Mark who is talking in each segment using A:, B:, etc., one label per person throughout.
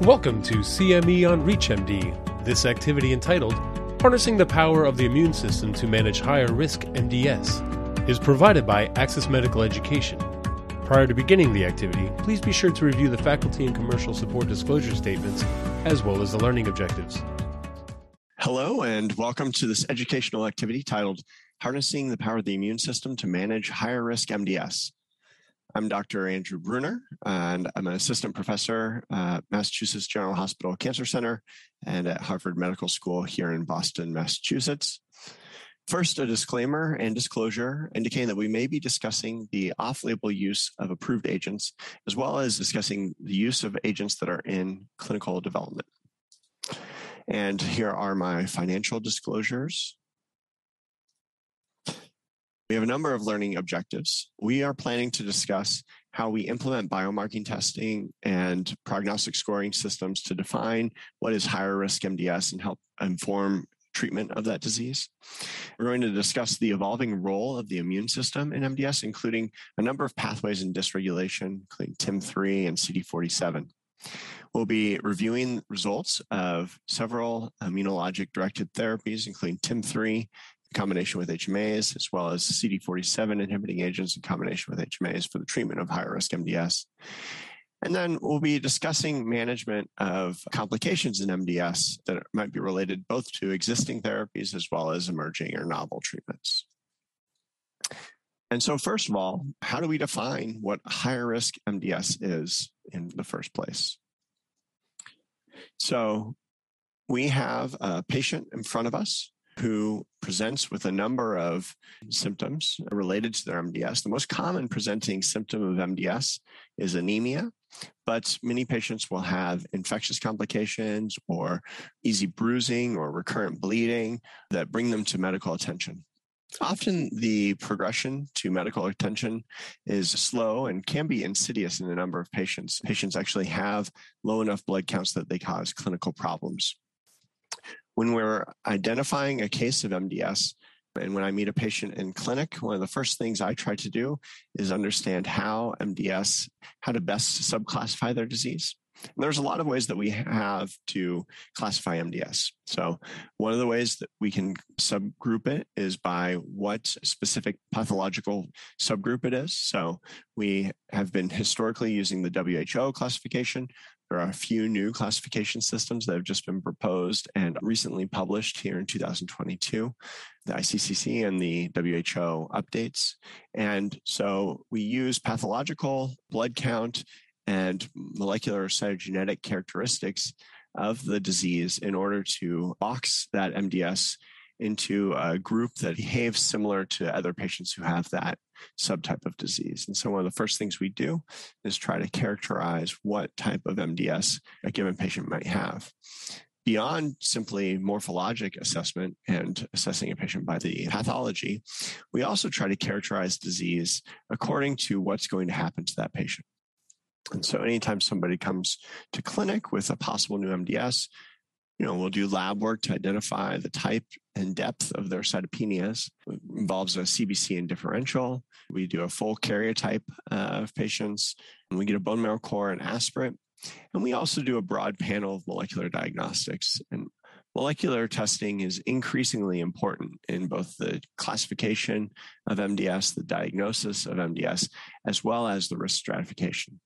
A: Welcome to CME on ReachMD. This activity entitled Harnessing the Power of the Immune System to Manage Higher Risk MDS is provided by Access Medical Education. Prior to beginning the activity, please be sure to review the faculty and commercial support disclosure statements as well as the learning objectives.
B: Hello, and welcome to this educational activity titled Harnessing the Power of the Immune System to Manage Higher Risk MDS. I'm Dr. Andrew Brunner, and I'm an assistant professor at Massachusetts General Hospital Cancer Center and at Harvard Medical School here in Boston, Massachusetts. First, a disclaimer and disclosure indicating that we may be discussing the off label use of approved agents, as well as discussing the use of agents that are in clinical development. And here are my financial disclosures. We have a number of learning objectives. We are planning to discuss how we implement biomarking testing and prognostic scoring systems to define what is higher risk MDS and help inform treatment of that disease. We're going to discuss the evolving role of the immune system in MDS, including a number of pathways in dysregulation, including TIM3 and CD47. We'll be reviewing results of several immunologic directed therapies, including TIM3 in combination with HMAs, as well as CD47 inhibiting agents in combination with HMAs for the treatment of higher risk MDS. And then we'll be discussing management of complications in MDS that might be related both to existing therapies as well as emerging or novel treatments. And so, first of all, how do we define what higher risk MDS is in the first place? So, we have a patient in front of us who presents with a number of symptoms related to their MDS. The most common presenting symptom of MDS is anemia, but many patients will have infectious complications or easy bruising or recurrent bleeding that bring them to medical attention. Often the progression to medical attention is slow and can be insidious in a number of patients. Patients actually have low enough blood counts that they cause clinical problems when we're identifying a case of MDS, and when I meet a patient in clinic, one of the first things I try to do is understand how MDS, how to best subclassify their disease. And there's a lot of ways that we have to classify MDS. So, one of the ways that we can subgroup it is by what specific pathological subgroup it is. So, we have been historically using the WHO classification, there are a few new classification systems that have just been proposed and recently published here in 2022, the ICCC and the WHO updates. And so we use pathological blood count and molecular cytogenetic characteristics of the disease in order to box that MDS into a group that behaves similar to other patients who have that subtype of disease. And so one of the first things we do is try to characterize what type of MDS a given patient might have. Beyond simply morphologic assessment and assessing a patient by the pathology, we also try to characterize disease according to what's going to happen to that patient. And so anytime somebody comes to clinic with a possible new MDS, you know, we'll do lab work to identify the type and depth of their cytopenias. It involves a CBC and differential. We do a full karyotype uh, of patients, and we get a bone marrow core and aspirate. And we also do a broad panel of molecular diagnostics. And molecular testing is increasingly important in both the classification of MDS, the diagnosis of MDS, as well as the risk stratification.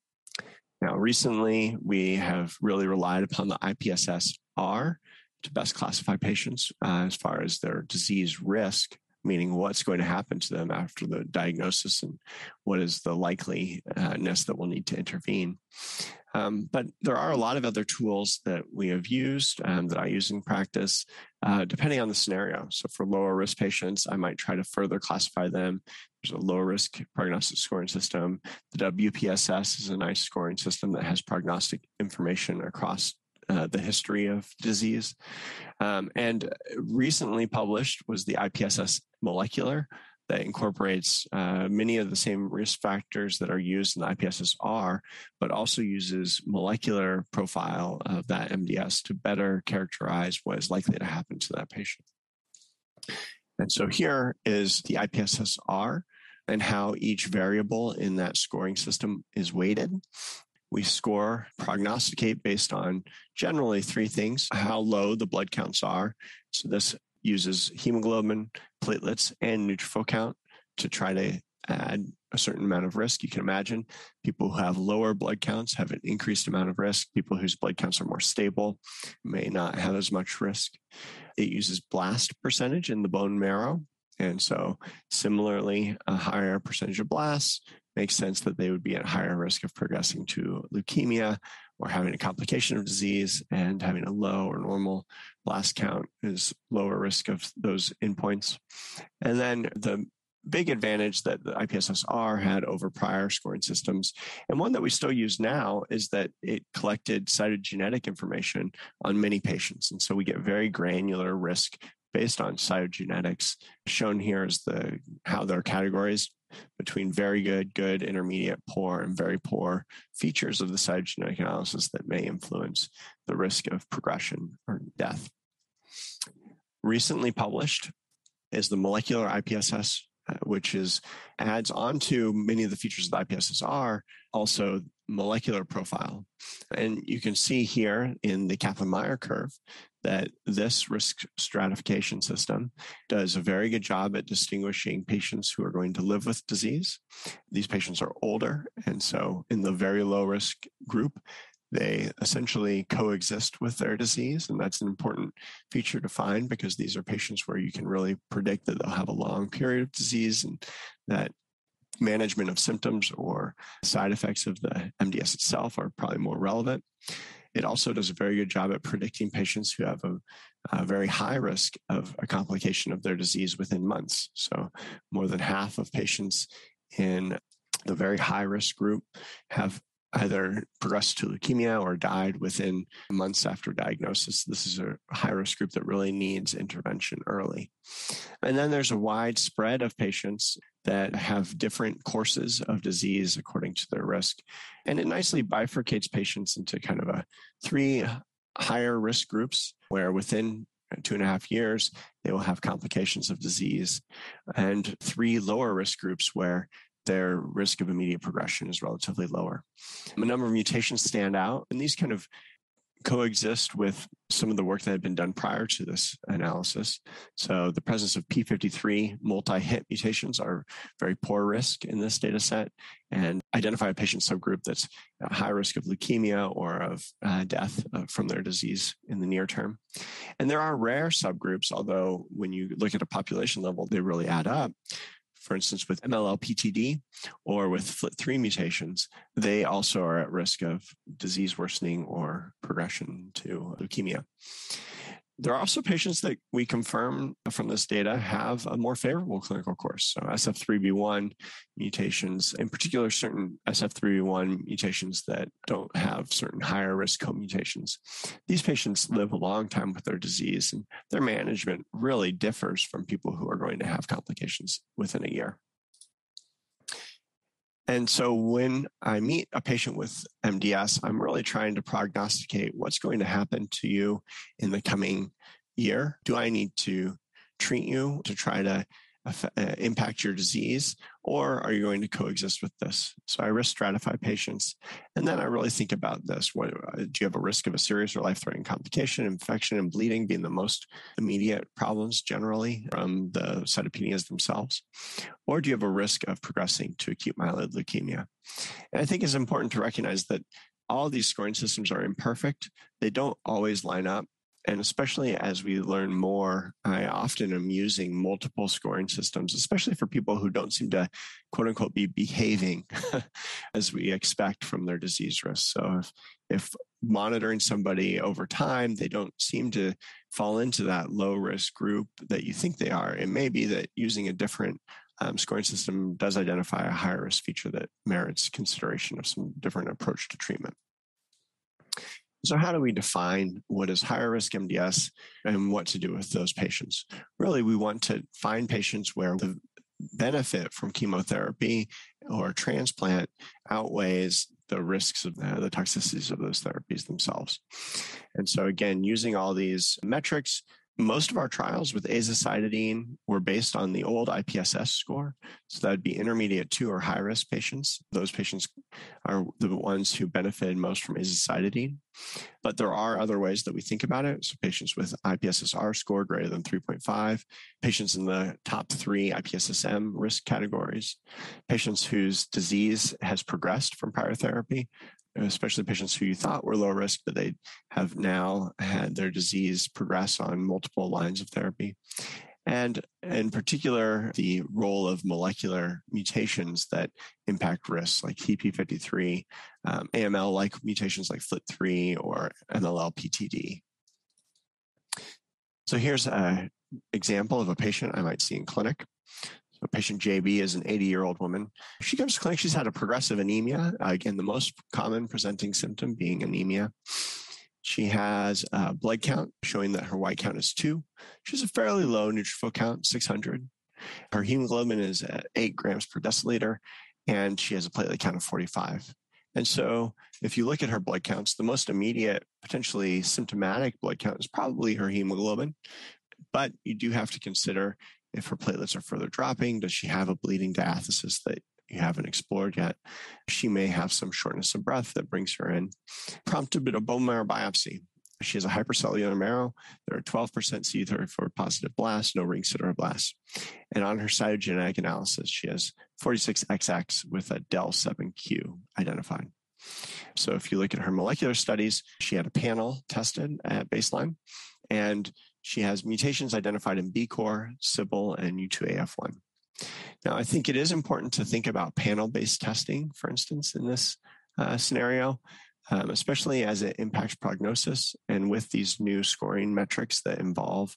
B: Now, recently, we have really relied upon the IPSS R to best classify patients uh, as far as their disease risk, meaning what's going to happen to them after the diagnosis and what is the likeliness that we'll need to intervene. Um, but there are a lot of other tools that we have used um, that I use in practice, uh, depending on the scenario. So for lower risk patients, I might try to further classify them. There's a low risk prognostic scoring system. The WPSS is a nice scoring system that has prognostic information across uh, the history of disease. Um, and recently published was the IPSS molecular that incorporates uh, many of the same risk factors that are used in the IPSS-R, but also uses molecular profile of that MDS to better characterize what is likely to happen to that patient. And so here is the IPSS-R and how each variable in that scoring system is weighted we score, prognosticate based on generally three things how low the blood counts are. So, this uses hemoglobin, platelets, and neutrophil count to try to add a certain amount of risk. You can imagine people who have lower blood counts have an increased amount of risk. People whose blood counts are more stable may not have as much risk. It uses blast percentage in the bone marrow. And so, similarly, a higher percentage of blasts makes sense that they would be at higher risk of progressing to leukemia or having a complication of disease and having a low or normal blast count is lower risk of those endpoints. And then the big advantage that the IPSSR had over prior scoring systems, and one that we still use now, is that it collected cytogenetic information on many patients. And so we get very granular risk based on cytogenetics. Shown here is the how they're categorized between very good, good, intermediate, poor, and very poor features of the cytogenetic analysis that may influence the risk of progression or death. Recently published is the molecular IPSS, uh, which is adds onto many of the features of the IPSSR also molecular profile. And you can see here in the Kaplan-Meier curve that this risk stratification system does a very good job at distinguishing patients who are going to live with disease. These patients are older, and so in the very low risk group, they essentially coexist with their disease. And that's an important feature to find because these are patients where you can really predict that they'll have a long period of disease and that management of symptoms or side effects of the MDS itself are probably more relevant. It also does a very good job at predicting patients who have a, a, very high risk of a complication of their disease within months. So, more than half of patients in the very high risk group have either progressed to leukemia or died within months after diagnosis. This is a high risk group that really needs intervention early. And then there's a wide spread of patients that have different courses of disease according to their risk. And it nicely bifurcates patients into kind of a three higher risk groups where within two and a half years, they will have complications of disease, and three lower risk groups where their risk of immediate progression is relatively lower. A number of mutations stand out, and these kind of coexist with some of the work that had been done prior to this analysis. So the presence of P53 multi-hit mutations are very poor risk in this data set and identify a patient subgroup that's at high risk of leukemia or of uh, death uh, from their disease in the near term. And there are rare subgroups, although when you look at a population level, they really add up for instance, with MLL-PTD or with FLT3 mutations, they also are at risk of disease worsening or progression to leukemia. There are also patients that we confirm from this data have a more favorable clinical course. So SF3B1 mutations, in particular, certain SF3B1 mutations that don't have certain higher risk co-mutations. These patients live a long time with their disease and their management really differs from people who are going to have complications within a year. And so when I meet a patient with MDS, I'm really trying to prognosticate what's going to happen to you in the coming year. Do I need to treat you to try to uh, impact your disease, or are you going to coexist with this? So I risk stratify patients, and then I really think about this: what uh, do you have a risk of a serious or life-threatening complication, infection, and bleeding being the most immediate problems generally from the cytopenias themselves, or do you have a risk of progressing to acute myeloid leukemia? And I think it's important to recognize that all these scoring systems are imperfect. They don't always line up and especially as we learn more, I often am using multiple scoring systems, especially for people who don't seem to quote unquote be behaving as we expect from their disease risk. So if, if monitoring somebody over time, they don't seem to fall into that low risk group that you think they are, it may be that using a different um, scoring system does identify a higher risk feature that merits consideration of some different approach to treatment. So, how do we define what is higher risk MDS and what to do with those patients? Really, we want to find patients where the benefit from chemotherapy or transplant outweighs the risks of the, the toxicities of those therapies themselves. And so, again, using all these metrics, most of our trials with azacitidine were based on the old IPSS score. So that would be intermediate two or high risk patients. Those patients are the ones who benefited most from azacitidine. But there are other ways that we think about it. So patients with IPSS-R score greater than 3.5, patients in the top three IPSSM risk categories, patients whose disease has progressed from prior therapy, especially patients who you thought were low risk, but they have now had their disease progress on multiple lines of therapy. And in particular, the role of molecular mutations that impact risks like TP53, um, AML like mutations like FLT3 or MLL-PTD. So here's an example of a patient I might see in clinic patient JB is an 80 year old woman. She comes to clinic, she's had a progressive anemia. Uh, again, the most common presenting symptom being anemia. She has a blood count showing that her white count is two. She has a fairly low neutrophil count, 600. Her hemoglobin is at eight grams per deciliter, and she has a platelet count of 45. And so, if you look at her blood counts, the most immediate, potentially symptomatic blood count is probably her hemoglobin. But you do have to consider if her platelets are further dropping, does she have a bleeding diathesis that you haven't explored yet? She may have some shortness of breath that brings her in. Prompt a bone marrow biopsy. She has a hypercellular marrow. There are 12% CD34 positive blasts, no ring sideroblasts. And on her cytogenetic analysis, she has 46XX with a DEL7Q identified. So if you look at her molecular studies, she had a panel tested at baseline, and she has mutations identified in BCOR, CBL, and U2AF1. Now, I think it is important to think about panel based testing, for instance, in this uh, scenario, um, especially as it impacts prognosis and with these new scoring metrics that involve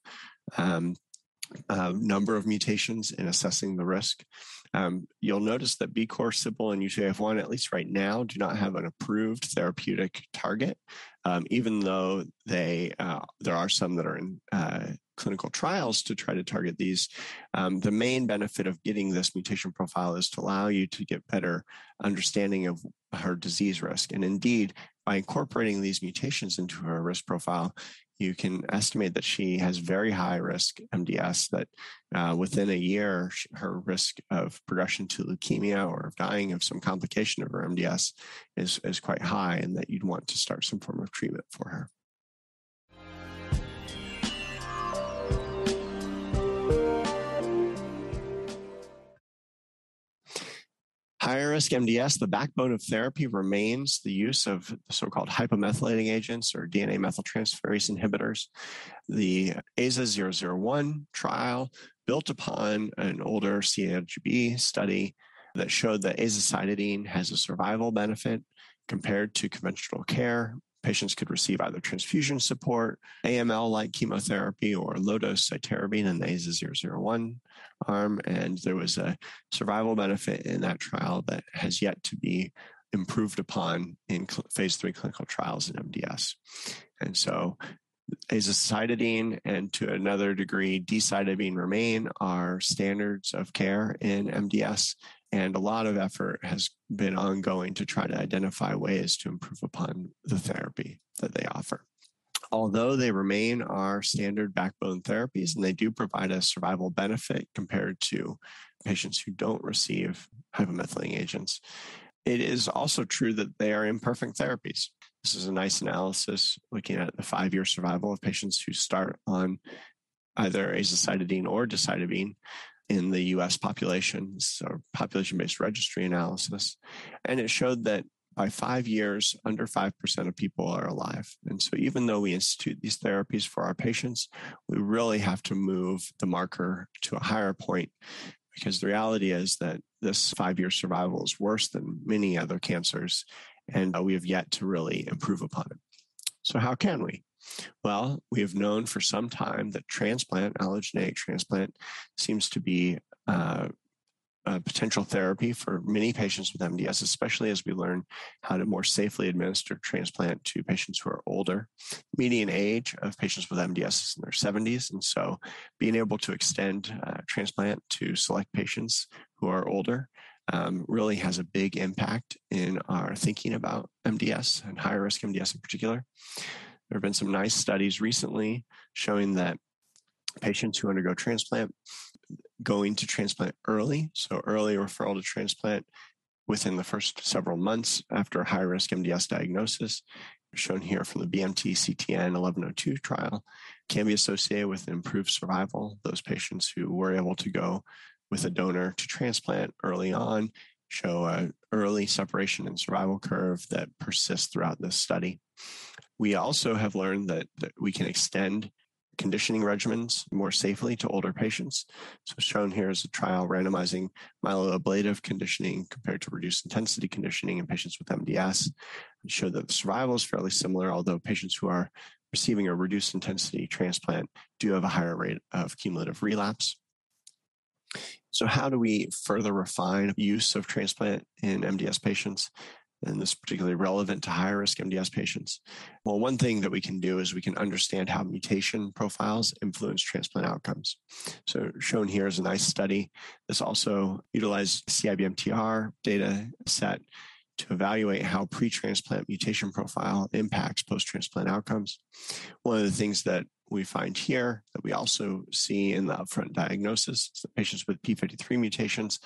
B: um, a number of mutations in assessing the risk. Um, you'll notice that BCOR, CBL, and U2AF1, at least right now, do not have an approved therapeutic target, um, even though they uh, there are some that are in uh, clinical trials to try to target these. Um, the main benefit of getting this mutation profile is to allow you to get better understanding of her disease risk. And indeed, by incorporating these mutations into her risk profile, you can estimate that she has very high risk MDS, that uh, within a year, her risk of progression to leukemia or of dying of some complication of her MDS is, is quite high, and that you'd want to start some form of treatment for her. Higher risk MDS, the backbone of therapy remains the use of the so-called hypomethylating agents or DNA methyltransferase inhibitors. The AZA 001 trial built upon an older CALGB study that showed that azacitidine has a survival benefit compared to conventional care. Patients could receive either transfusion support, AML like chemotherapy, or low dose cytarabine in the AZA 001 arm. And there was a survival benefit in that trial that has yet to be improved upon in phase three clinical trials in MDS. And so azacitidine and to another degree decitabine remain our standards of care in MDS and a lot of effort has been ongoing to try to identify ways to improve upon the therapy that they offer. Although they remain our standard backbone therapies and they do provide a survival benefit compared to patients who don't receive hypomethylating agents, it is also true that they are imperfect therapies. This is a nice analysis looking at the five year survival of patients who start on either azacitidine or decitabine in the US population, so population based registry analysis. And it showed that by five years, under 5% of people are alive. And so, even though we institute these therapies for our patients, we really have to move the marker to a higher point because the reality is that this five year survival is worse than many other cancers, and uh, we have yet to really improve upon it. So, how can we? Well, we have known for some time that transplant, allogeneic transplant, seems to be uh, a potential therapy for many patients with MDS, especially as we learn how to more safely administer transplant to patients who are older. Median age of patients with MDS is in their 70s. And so being able to extend uh, transplant to select patients who are older um, really has a big impact in our thinking about MDS and high risk MDS in particular. There have been some nice studies recently showing that patients who undergo transplant going to transplant early, so early referral to transplant within the first several months after high risk MDS diagnosis, shown here from the BMT CTN 1102 trial, can be associated with improved survival. Those patients who were able to go with a donor to transplant early on show an early separation and survival curve that persists throughout this study. We also have learned that, that we can extend conditioning regimens more safely to older patients. So shown here is a trial randomizing myeloablative conditioning compared to reduced intensity conditioning in patients with MDS. It showed that the survival is fairly similar, although patients who are receiving a reduced intensity transplant do have a higher rate of cumulative relapse. So how do we further refine use of transplant in MDS patients? And this is particularly relevant to high risk MDS patients? Well, one thing that we can do is we can understand how mutation profiles influence transplant outcomes. So, shown here is a nice study. This also utilized CIBMTR data set to evaluate how pre-transplant mutation profile impacts post-transplant outcomes. One of the things that we find here that we also see in the upfront diagnosis is that patients with P53 mutations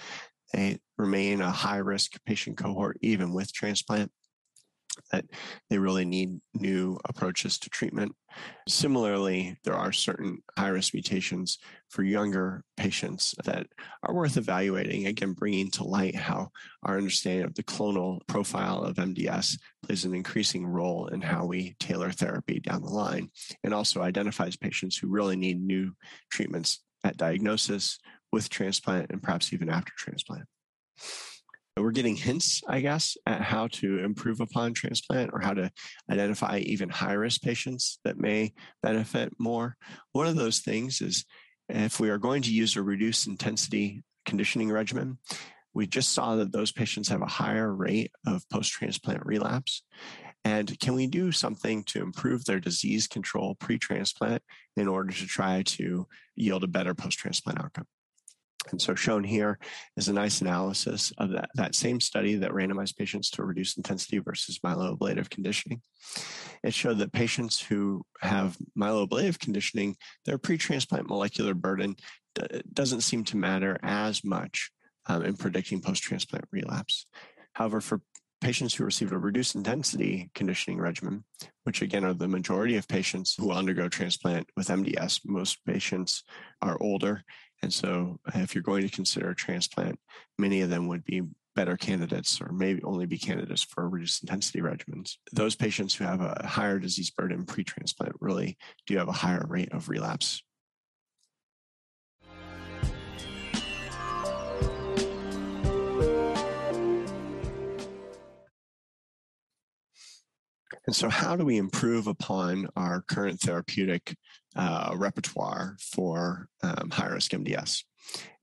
B: they remain a high risk patient cohort even with transplant that they really need new approaches to treatment. Similarly, there are certain high risk mutations for younger patients that are worth evaluating, again, bringing to light how our understanding of the clonal profile of MDS plays an increasing role in how we tailor therapy down the line, and also identifies patients who really need new treatments at diagnosis with transplant and perhaps even after transplant. We're getting hints, I guess, at how to improve upon transplant or how to identify even high risk patients that may benefit more. One of those things is if we are going to use a reduced intensity conditioning regimen, we just saw that those patients have a higher rate of post transplant relapse. And can we do something to improve their disease control pre transplant in order to try to yield a better post transplant outcome? And so shown here is a nice analysis of that, that same study that randomized patients to reduced intensity versus myeloablative conditioning. It showed that patients who have myeloablative conditioning, their pre-transplant molecular burden doesn't seem to matter as much um, in predicting post-transplant relapse. However, for patients who received a reduced intensity conditioning regimen, which again are the majority of patients who undergo transplant with MDS, most patients are older and so, uh, if you're going to consider a transplant, many of them would be better candidates or maybe only be candidates for reduced intensity regimens. Those patients who have a higher disease burden pre transplant really do have a higher rate of relapse And so, how do we improve upon our current therapeutic uh, repertoire for um, high risk MDS?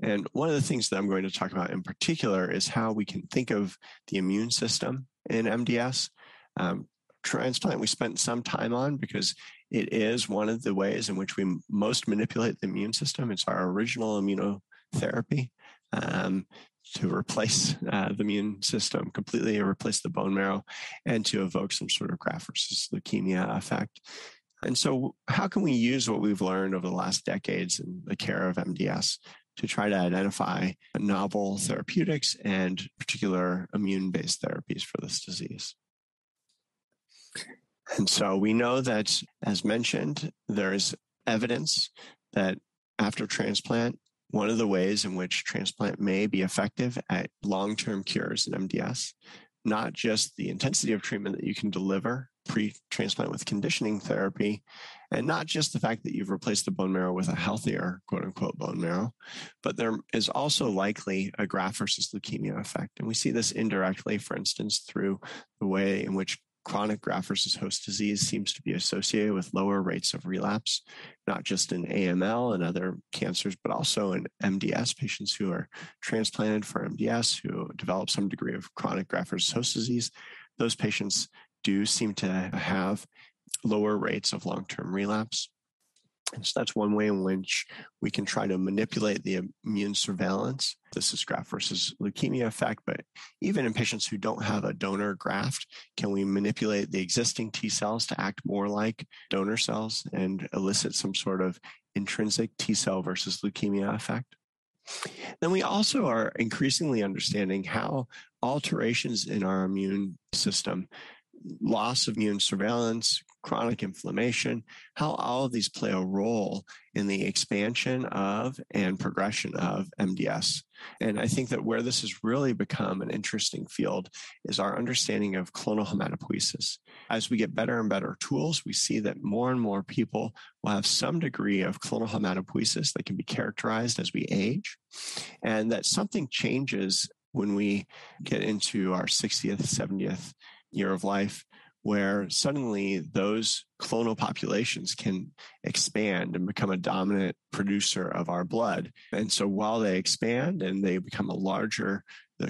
B: And one of the things that I'm going to talk about in particular is how we can think of the immune system in MDS. Um, transplant, we spent some time on because it is one of the ways in which we most manipulate the immune system. It's our original immunotherapy. Um, to replace uh, the immune system completely, replace the bone marrow, and to evoke some sort of graft versus leukemia effect. And so, how can we use what we've learned over the last decades in the care of MDS to try to identify novel therapeutics and particular immune based therapies for this disease? And so, we know that, as mentioned, there is evidence that after transplant, one of the ways in which transplant may be effective at long term cures in MDS, not just the intensity of treatment that you can deliver pre transplant with conditioning therapy, and not just the fact that you've replaced the bone marrow with a healthier, quote unquote, bone marrow, but there is also likely a graft versus leukemia effect. And we see this indirectly, for instance, through the way in which chronic graft versus host disease seems to be associated with lower rates of relapse, not just in AML and other cancers, but also in MDS patients who are transplanted for MDS who develop some degree of chronic graft versus host disease. Those patients do seem to have lower rates of long term relapse. And so that's one way in which we can try to manipulate the immune surveillance. This is graft versus leukemia effect, but even in patients who don't have a donor graft, can we manipulate the existing T cells to act more like donor cells and elicit some sort of intrinsic T cell versus leukemia effect? Then we also are increasingly understanding how alterations in our immune system loss of immune surveillance, chronic inflammation, how all of these play a role in the expansion of and progression of MDS. And I think that where this has really become an interesting field is our understanding of clonal hematopoiesis. As we get better and better tools, we see that more and more people will have some degree of clonal hematopoiesis that can be characterized as we age, and that something changes when we get into our 60th, 70th year of life where suddenly those clonal populations can expand and become a dominant producer of our blood. And so while they expand and they become a larger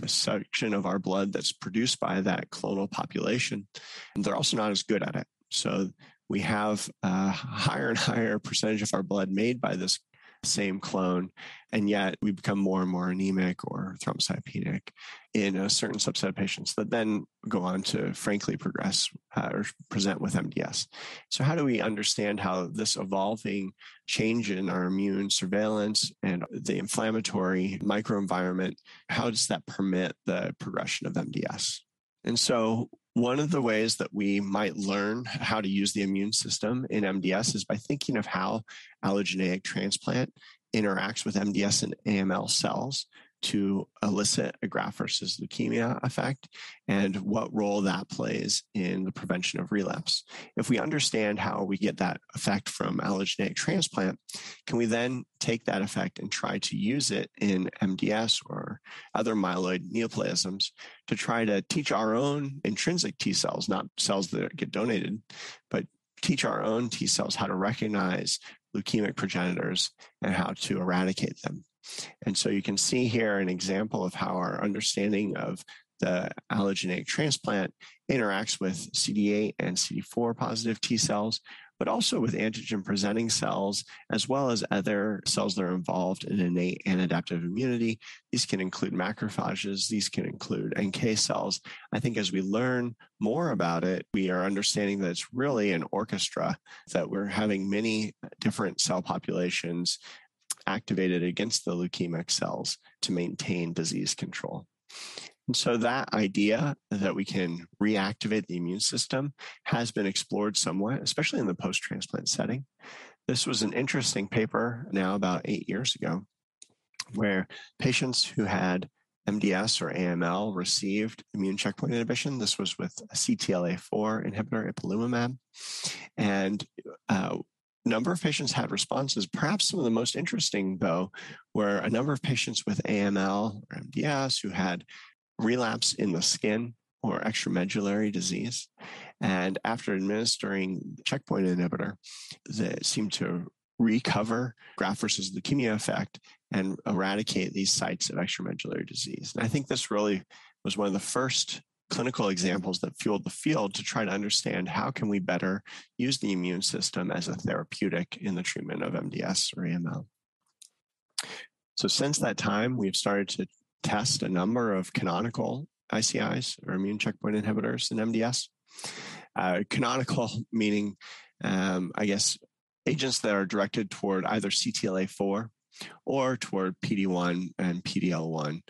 B: section of our blood that's produced by that clonal population, they're also not as good at it. So we have a higher and higher percentage of our blood made by this same clone, and yet we become more and more anemic or thrombocytopenic in a certain subset of patients that then go on to frankly progress uh, or present with MDS. So, how do we understand how this evolving change in our immune surveillance and the inflammatory microenvironment, how does that permit the progression of MDS? And so, one of the ways that we might learn how to use the immune system in MDS is by thinking of how allogeneic transplant interacts with MDS and AML cells to elicit a graft versus leukemia effect and what role that plays in the prevention of relapse. If we understand how we get that effect from allogeneic transplant, can we then take that effect and try to use it in MDS or other myeloid neoplasms to try to teach our own intrinsic T cells, not cells that get donated, but teach our own T cells how to recognize leukemic progenitors and how to eradicate them. And so you can see here an example of how our understanding of the allogeneic transplant interacts with CD8 and CD4 positive T cells, but also with antigen presenting cells, as well as other cells that are involved in innate and adaptive immunity. These can include macrophages, these can include NK cells. I think as we learn more about it, we are understanding that it's really an orchestra, that we're having many different cell populations activated against the leukemic cells to maintain disease control. And so that idea that we can reactivate the immune system has been explored somewhat, especially in the post transplant setting. This was an interesting paper now about eight years ago, where patients who had MDS or AML received immune checkpoint inhibition. This was with a CTLA4 inhibitor, ipilimumab. And uh, number of patients had responses. Perhaps some of the most interesting, though, were a number of patients with AML or MDS who had relapse in the skin or extramedullary disease. And after administering checkpoint inhibitor, that seemed to recover graft versus leukemia effect and eradicate these sites of extramedullary disease. And I think this really was one of the first clinical examples that fueled the field to try to understand how can we better use the immune system as a therapeutic in the treatment of MDS or AML. So since that time, we've started to test a number of canonical ICIs or immune checkpoint inhibitors in MDS. Uh, canonical meaning, um, I guess, agents that are directed toward either CTLA4 or toward PD1 and PDL1.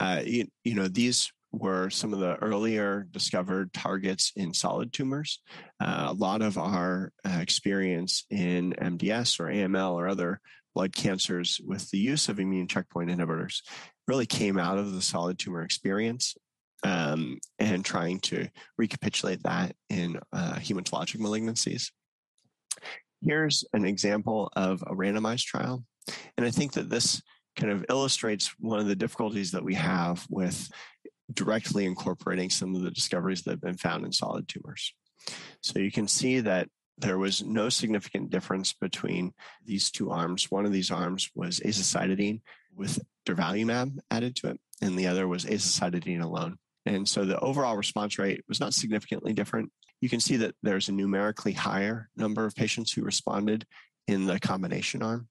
B: Uh, you, you know, these were some of the earlier discovered targets in solid tumors. Uh, a lot of our uh, experience in MDS or AML or other blood cancers with the use of immune checkpoint inhibitors really came out of the solid tumor experience um, and trying to recapitulate that in uh, hematologic malignancies. Here's an example of a randomized trial. And I think that this kind of illustrates one of the difficulties that we have with directly incorporating some of the discoveries that have been found in solid tumors. So you can see that there was no significant difference between these two arms. One of these arms was azacitidine with durvalumab added to it, and the other was azacitidine alone. And so the overall response rate was not significantly different. You can see that there's a numerically higher number of patients who responded in the combination arm.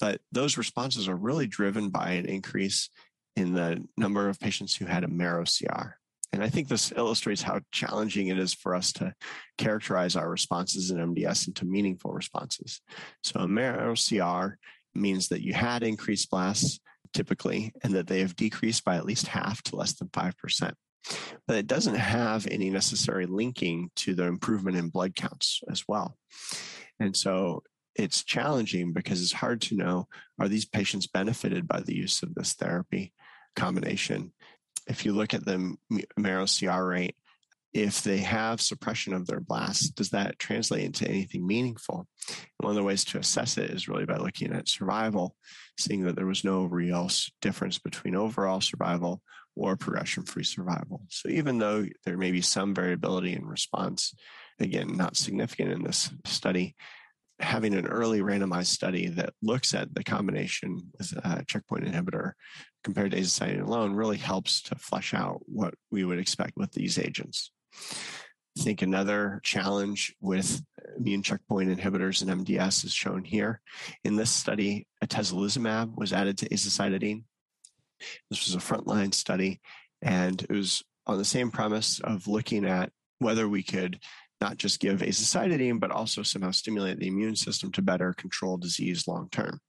B: But those responses are really driven by an increase in the number of patients who had a marrow CR. And I think this illustrates how challenging it is for us to characterize our responses in MDS into meaningful responses. So a marrow CR means that you had increased blasts typically, and that they have decreased by at least half to less than 5%. But it doesn't have any necessary linking to the improvement in blood counts as well. And so it's challenging because it's hard to know are these patients benefited by the use of this therapy combination? If you look at the marrow CR rate, if they have suppression of their blasts, does that translate into anything meaningful? one of the ways to assess it is really by looking at survival, seeing that there was no real difference between overall survival or progression free survival. So even though there may be some variability in response, again, not significant in this study, having an early randomized study that looks at the combination with a checkpoint inhibitor compared to azacitidine alone really helps to flesh out what we would expect with these agents. I think another challenge with immune checkpoint inhibitors and MDS is shown here. In this study, atezolizumab was added to azacitidine. This was a frontline study, and it was on the same premise of looking at whether we could not just give azacitidine, but also somehow stimulate the immune system to better control disease long term.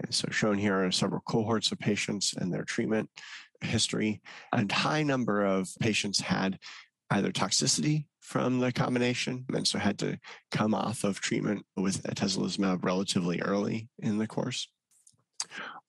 B: And so, shown here are several cohorts of patients and their treatment history. A high number of patients had either toxicity from the combination, and so had to come off of treatment with atezolizumab relatively early in the course,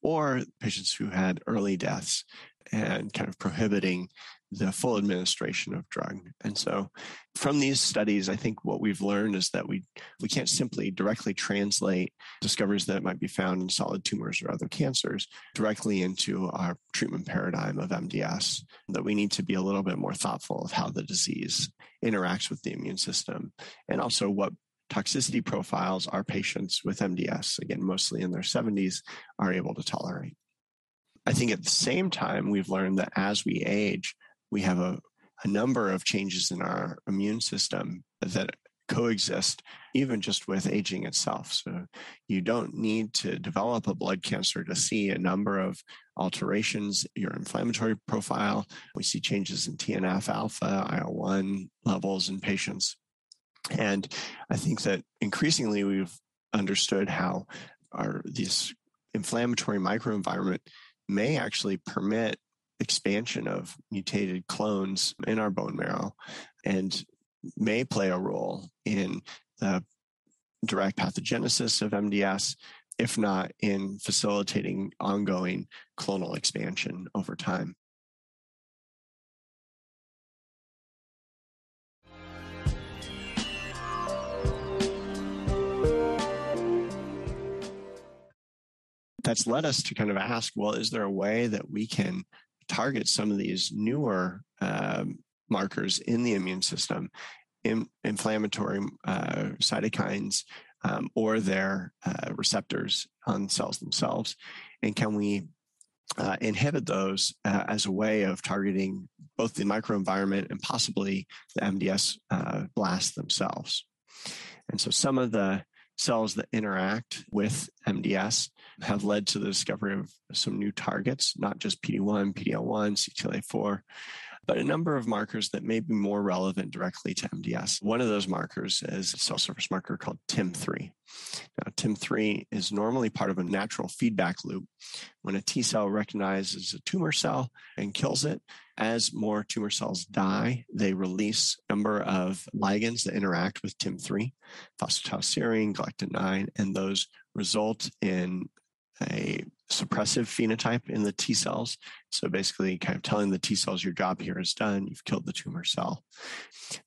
B: or patients who had early deaths and kind of prohibiting the full administration of drug. And so from these studies, I think what we've learned is that we, we can't simply directly translate discoveries that might be found in solid tumors or other cancers directly into our treatment paradigm of MDS, that we need to be a little bit more thoughtful of how the disease interacts with the immune system and also what toxicity profiles our patients with MDS, again, mostly in their 70s, are able to tolerate. I think at the same time, we've learned that as we age, we have a, a number of changes in our immune system that coexist even just with aging itself. So you don't need to develop a blood cancer to see a number of alterations your inflammatory profile. We see changes in TNF alpha, IL 1 levels in patients. And I think that increasingly we've understood how our this inflammatory microenvironment may actually permit expansion of mutated clones in our bone marrow and may play a role in the direct pathogenesis of MDS, if not in facilitating ongoing clonal expansion over time. That's led us to kind of ask well, is there a way that we can target some of these newer um, markers in the immune system, in, inflammatory uh, cytokines, um, or their uh, receptors on cells themselves? And can we uh, inhibit those uh, as a way of targeting both the microenvironment and possibly the MDS uh, blasts themselves? And so some of the cells that interact with MDS have led to the discovery of some new targets, not just PD1, PD-L1, CTLA4, but a number of markers that may be more relevant directly to MDS. One of those markers is a cell surface marker called TIM3. Now, TIM3 is normally part of a natural feedback loop. When a T cell recognizes a tumor cell and kills it, as more tumor cells die, they release a number of ligands that interact with TIM3, phosphatidylserine, galectin 9, and those result in a suppressive phenotype in the T cells. So basically, kind of telling the T cells your job here is done, you've killed the tumor cell.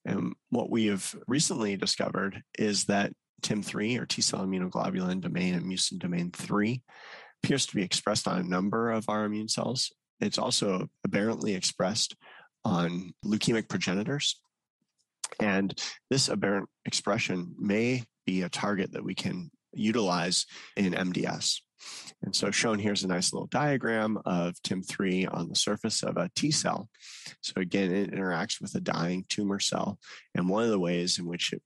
B: And what we have recently discovered is that TIM3 or T cell immunoglobulin domain and mucin domain 3 appears to be expressed on a number of our immune cells. It's also aberrantly expressed on leukemic progenitors. And this aberrant expression may be a target that we can utilize in MDS. And so shown here is a nice little diagram of TIM3 on the surface of a T cell. So again, it interacts with a dying tumor cell. And one of the ways in which it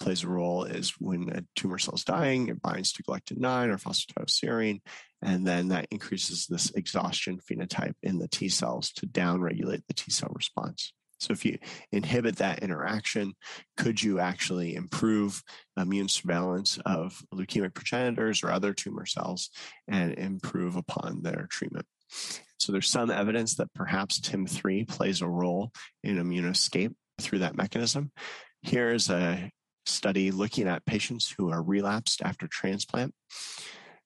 B: plays a role is when a tumor cell is dying, it binds to galectin 9 or phosphatidylserine, and then that increases this exhaustion phenotype in the T cells to downregulate the T cell response. So if you inhibit that interaction, could you actually improve immune surveillance of leukemic progenitors or other tumor cells and improve upon their treatment? So there's some evidence that perhaps TIM3 plays a role in immune escape through that mechanism. Here's a study looking at patients who are relapsed after transplant.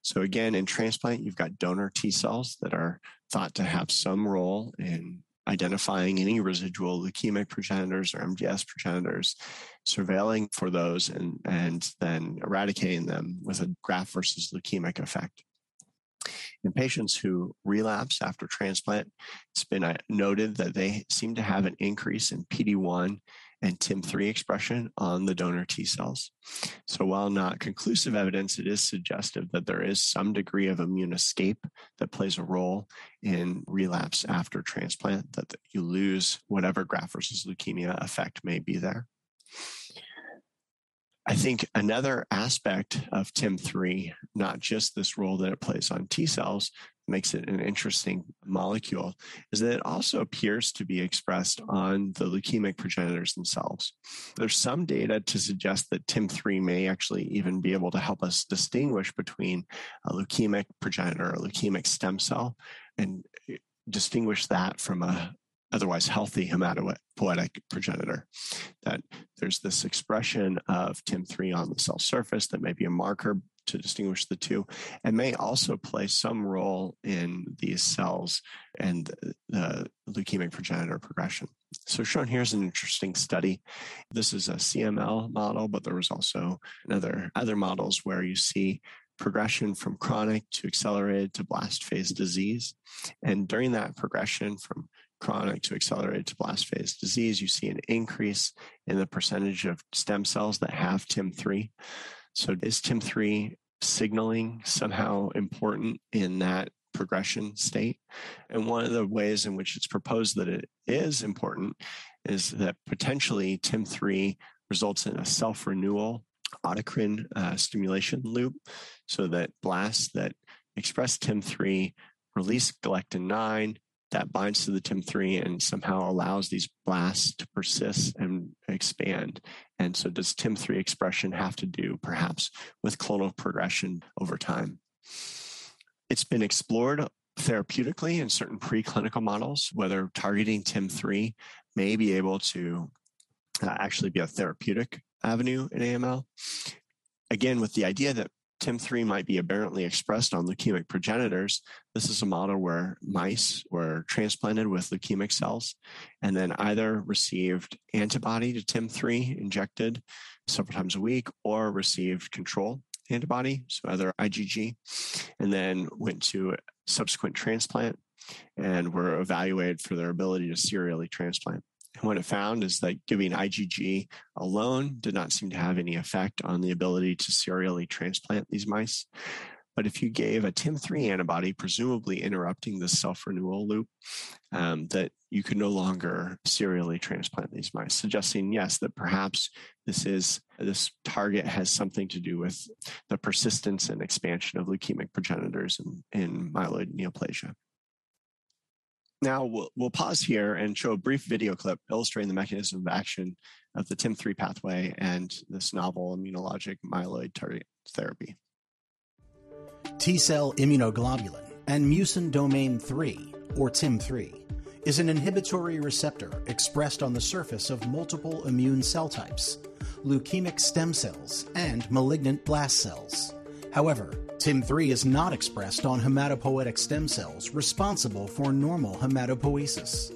B: So again, in transplant, you've got donor T cells that are thought to have some role in identifying any residual leukemic progenitors or MDS progenitors, surveilling for those, and, and then eradicating them with a graft versus leukemic effect. In patients who relapse after transplant, it's been uh, noted that they seem to have an increase in PD1 and TIM3 expression on the donor T cells. So, while not conclusive evidence, it is suggestive that there is some degree of immune escape that plays a role in relapse after transplant, that you lose whatever graft versus leukemia effect may be there. I think another aspect of TIM3, not just this role that it plays on T cells, makes it an interesting molecule is that it also appears to be expressed on the leukemic progenitors themselves. There's some data to suggest that TIM3 may actually even be able to help us distinguish between a leukemic progenitor, a leukemic stem cell, and distinguish that from a otherwise healthy hematopoietic progenitor. That there's this expression of TIM3 on the cell surface that may be a marker to distinguish the two and may also play some role in these cells and the leukemic progenitor progression. So shown here is an interesting study. This is a CML model, but there was also another other models where you see progression from chronic to accelerated to blast phase disease. And during that progression from chronic to accelerated to blast phase disease, you see an increase in the percentage of stem cells that have TIM3. So is TIM3 signaling somehow important in that progression state? And one of the ways in which it's proposed that it is important is that potentially TIM3 results in a self renewal autocrine uh, stimulation loop so that blasts that express TIM3 release galectin 9 that binds to the TIM3 and somehow allows these blasts to persist and expand. And so, does TIM3 expression have to do perhaps with clonal progression over time? It's been explored therapeutically in certain preclinical models whether targeting TIM3 may be able to uh, actually be a therapeutic avenue in AML. Again, with the idea that TIM3 might be aberrantly expressed on leukemic progenitors. This is a model where mice were transplanted with leukemic cells and then either received antibody to TIM3 injected several times a week or received control antibody, so either IgG, and then went to subsequent transplant and were evaluated for their ability to serially transplant. What it found is that giving IgG alone did not seem to have any effect on the ability to serially transplant these mice. But if you gave a TIM3 antibody, presumably interrupting the self renewal loop, um, that you could no longer serially transplant these mice, suggesting, yes, that perhaps this is this target has something to do with the persistence and expansion of leukemic progenitors in, in myeloid neoplasia. Now we'll, we'll pause here and show a brief video clip illustrating the mechanism of action of the TIM3 pathway and this novel immunologic myeloid target therapy.
C: T cell immunoglobulin and mucin domain 3, or TIM3, is an inhibitory receptor expressed on the surface of multiple immune cell types, leukemic stem cells, and malignant blast cells. However, TIM3 is not expressed on hematopoietic stem cells responsible for normal hematopoiesis.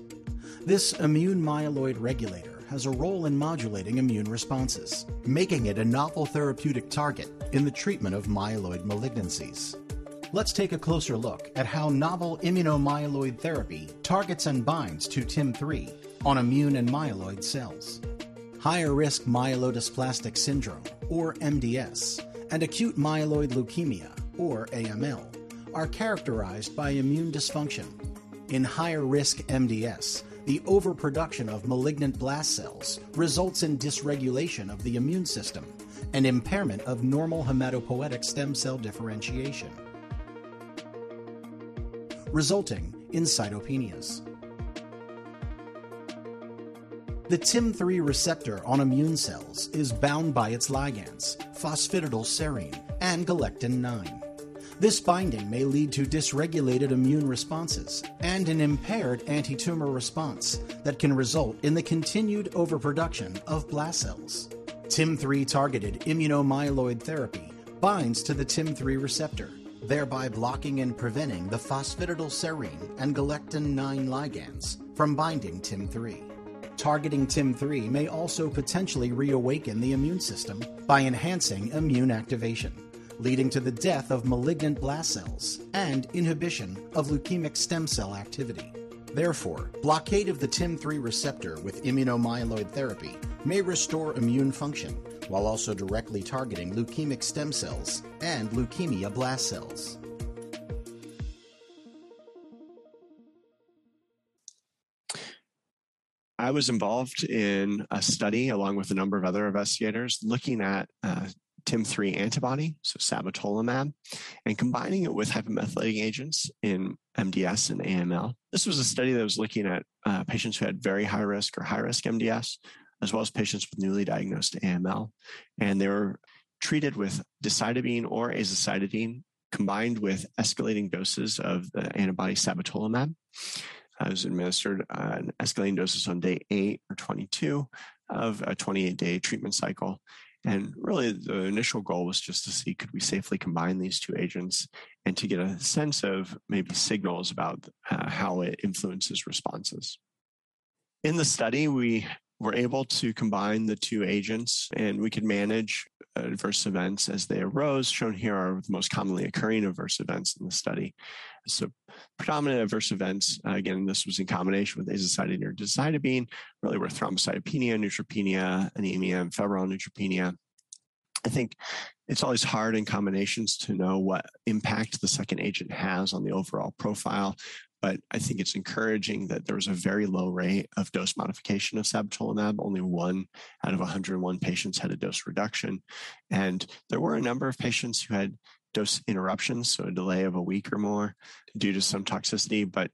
C: This immune myeloid regulator has a role in modulating immune responses, making it a novel therapeutic target in the treatment of myeloid malignancies. Let's take a closer look at how novel immunomyeloid therapy targets and binds to TIM3 on immune and myeloid cells. Higher risk myelodysplastic syndrome, or MDS, and acute myeloid leukemia, or AML, are characterized by immune dysfunction. In higher risk MDS, the overproduction of malignant blast cells results in dysregulation of the immune system and impairment of normal hematopoietic stem cell differentiation, resulting in cytopenias. The TIM3 receptor on immune cells is bound by its ligands, phosphatidylserine and galectin 9. This binding may lead to dysregulated immune responses and an impaired antitumor response that can result in the continued overproduction of blast cells. TIM3 targeted immunomyeloid therapy binds to the TIM3 receptor, thereby blocking and preventing the phosphatidylserine and galectin 9 ligands from binding TIM3. Targeting TIM3 may also potentially reawaken the immune system by enhancing immune activation leading to the death of malignant blast cells and inhibition of leukemic stem cell activity. Therefore, blockade of the TIM3 receptor with immunomyeloid therapy may restore immune function while also directly targeting leukemic stem cells and leukemia blast cells.
B: I was involved in a study along with a number of other investigators looking at uh, TIM3 antibody, so sabatolimab, and combining it with hypomethylating agents in MDS and AML. This was a study that was looking at uh, patients who had very high risk or high risk MDS, as well as patients with newly diagnosed AML. And they were treated with decitabine or azacitidine combined with escalating doses of the antibody sabatolimab. I was administered uh, an escalating doses on day 8 or 22 of a 28 day treatment cycle. And really, the initial goal was just to see could we safely combine these two agents and to get a sense of maybe signals about uh, how it influences responses. In the study, we were able to combine the two agents and we could manage adverse events as they arose. Shown here are the most commonly occurring adverse events in the study. So, predominant adverse events, again, this was in combination with azacitidine or decitabine, really were thrombocytopenia, neutropenia, anemia, and febrile neutropenia. I think it's always hard in combinations to know what impact the second agent has on the overall profile but I think it's encouraging that there was a very low rate of dose modification of sabatolimab. Only one out of 101 patients had a dose reduction. And there were a number of patients who had dose interruptions, so a delay of a week or more due to some toxicity, but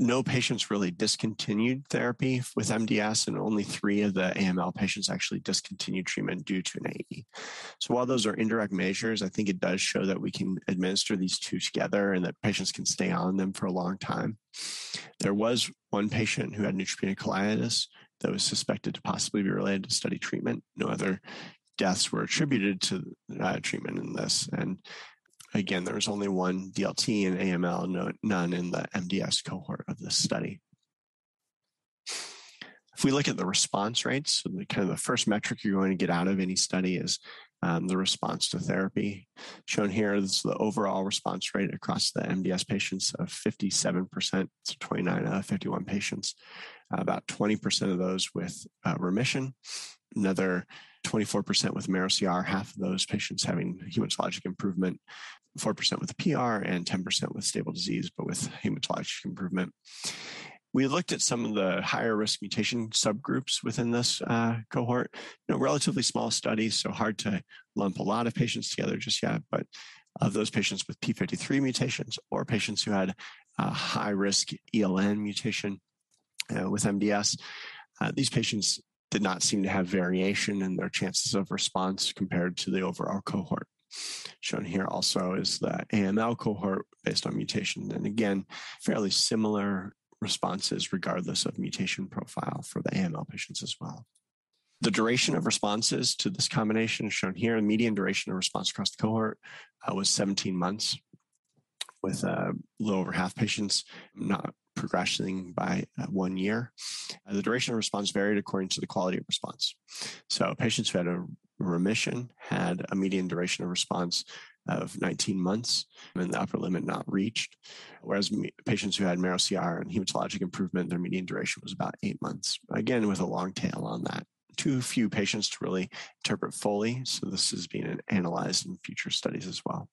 B: no patients really discontinued therapy with MDS, and only three of the AML patients actually discontinued treatment due to an AE. So, while those are indirect measures, I think it does show that we can administer these two together and that patients can stay on them for a long time. There was one patient who had neutropenic colitis that was suspected to possibly be related to study treatment. No other deaths were attributed to uh, treatment in this. And Again, there was only one DLT in AML, no, none in the MDS cohort of this study. If we look at the response rates, so the kind of the first metric you're going to get out of any study is um, the response to therapy. Shown here is the overall response rate across the MDS patients of 57%, so 29 out of 51 patients. Uh, about 20% of those with uh, remission, another 24% with marrow CR, half of those patients having hematologic improvement, 4% with PR, and 10% with stable disease, but with hematologic improvement. We looked at some of the higher risk mutation subgroups within this uh, cohort. You know, relatively small studies, so hard to lump a lot of patients together just yet. But of those patients with P53 mutations or patients who had a high risk ELN mutation uh, with MDS, uh, these patients did not seem to have variation in their chances of response compared to the overall cohort. Shown here also is the AML cohort based on mutation. And again, fairly similar responses regardless of mutation profile for the AML patients as well. The duration of responses to this combination shown here. The median duration of response across the cohort uh, was 17 months, with a uh, little over half patients not progressing by uh, one year. Uh, the duration of response varied according to the quality of response. So patients who had a remission had a median duration of response of 19 months and the upper limit not reached. Whereas patients who had marrow CR and hematologic improvement, their median duration was about eight months. Again, with a long tail on that. Too few patients to really interpret fully. So this is being analyzed in future studies as well.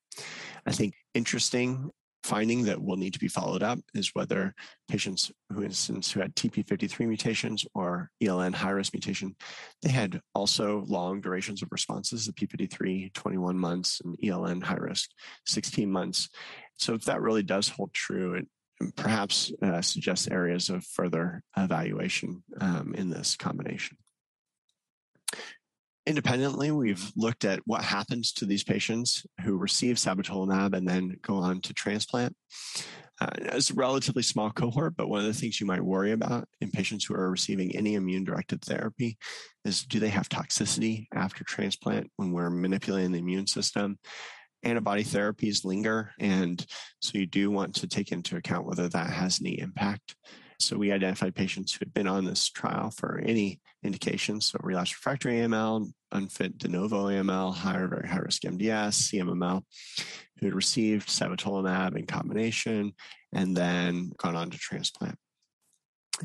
B: I think interesting finding that will need to be followed up is whether patients who instance who had TP53 mutations or ELN high risk mutation, they had also long durations of responses, the P53 21 months and ELN high risk 16 months. So if that really does hold true, it perhaps uh, suggests areas of further evaluation um, in this combination. Independently, we've looked at what happens to these patients who receive sabatolimab and then go on to transplant. Uh, it's a relatively small cohort, but one of the things you might worry about in patients who are receiving any immune directed therapy is do they have toxicity after transplant when we're manipulating the immune system? Antibody therapies linger, and so you do want to take into account whether that has any impact. So we identified patients who had been on this trial for any indication. so relapsed refractory AML, unfit de novo AML, higher, very high risk MDS, CMML, who had received sabatolimab in combination and then gone on to transplant.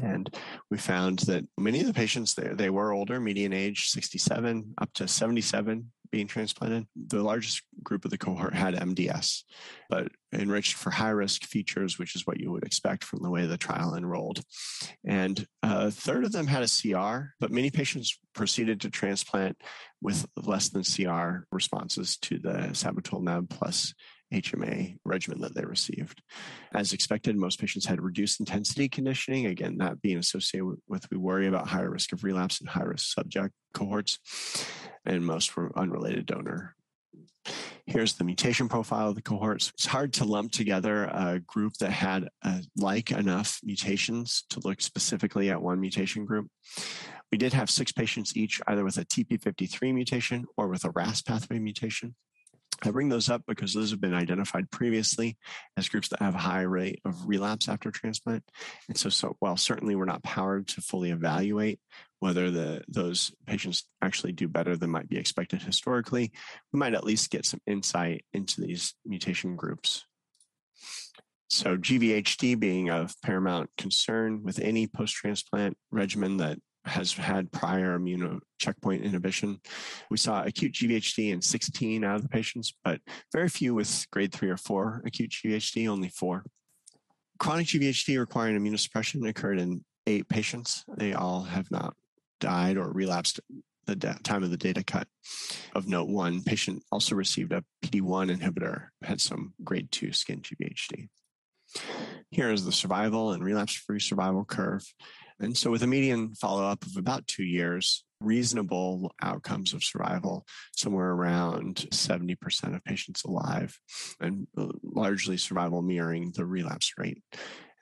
B: And we found that many of the patients, they, they were older, median age 67 up to 77 being transplanted. The largest group of the cohort had MDS, but enriched for high risk features, which is what you would expect from the way the trial enrolled. And a third of them had a CR, but many patients proceeded to transplant with less than CR responses to the sabatolimab plus HMA regimen that they received. As expected, most patients had reduced intensity conditioning, again, that being associated with we worry about higher risk of relapse in high risk subject cohorts, and most were unrelated donor. Here's the mutation profile of the cohorts. It's hard to lump together a group that had uh, like enough mutations to look specifically at one mutation group. We did have six patients each, either with a TP53 mutation or with a RAS pathway mutation. I bring those up because those have been identified previously as groups that have a high rate of relapse after transplant. And so, so while certainly we're not powered to fully evaluate whether the those patients actually do better than might be expected historically, we might at least get some insight into these mutation groups. So GVHD being of paramount concern with any post-transplant regimen that has had prior immune checkpoint inhibition. We saw acute GVHD in 16 out of the patients, but very few with grade three or four acute GVHD, only four. Chronic GVHD requiring immunosuppression occurred in eight patients. They all have not died or relapsed the time of the data cut. Of note, one patient also received a PD1 inhibitor, had some grade two skin GVHD. Here is the survival and relapse free survival curve. And so, with a median follow up of about two years, reasonable outcomes of survival, somewhere around 70% of patients alive, and uh, largely survival mirroring the relapse rate.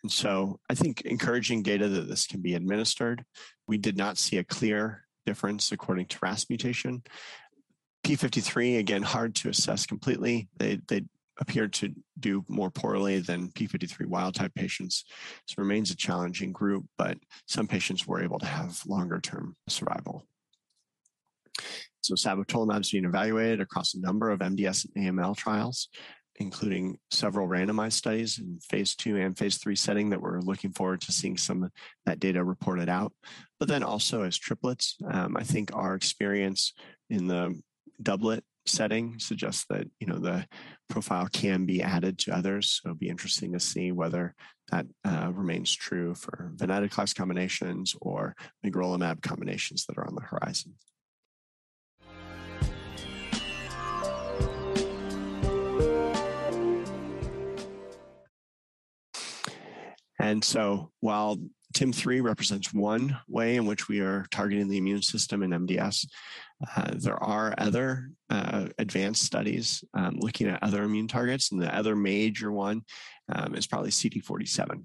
B: And so, I think encouraging data that this can be administered. We did not see a clear difference according to RAS mutation. P53, again, hard to assess completely. They, they appeared to do more poorly than P53 wild type patients. So remains a challenging group, but some patients were able to have longer term survival. So sabatolimab is being evaluated across a number of MDS and AML trials, including several randomized studies in phase two and phase three setting that we're looking forward to seeing some of that data reported out. But then also as triplets, um, I think our experience in the doublet setting suggests that you know the profile can be added to others. So it'll be interesting to see whether that uh, remains true for venetoclax combinations or magrolimab combinations that are on the horizon. And so while TIM3 represents one way in which we are targeting the immune system in MDS. Uh, there are other uh, advanced studies um, looking at other immune targets, and the other major one um, is probably CD47.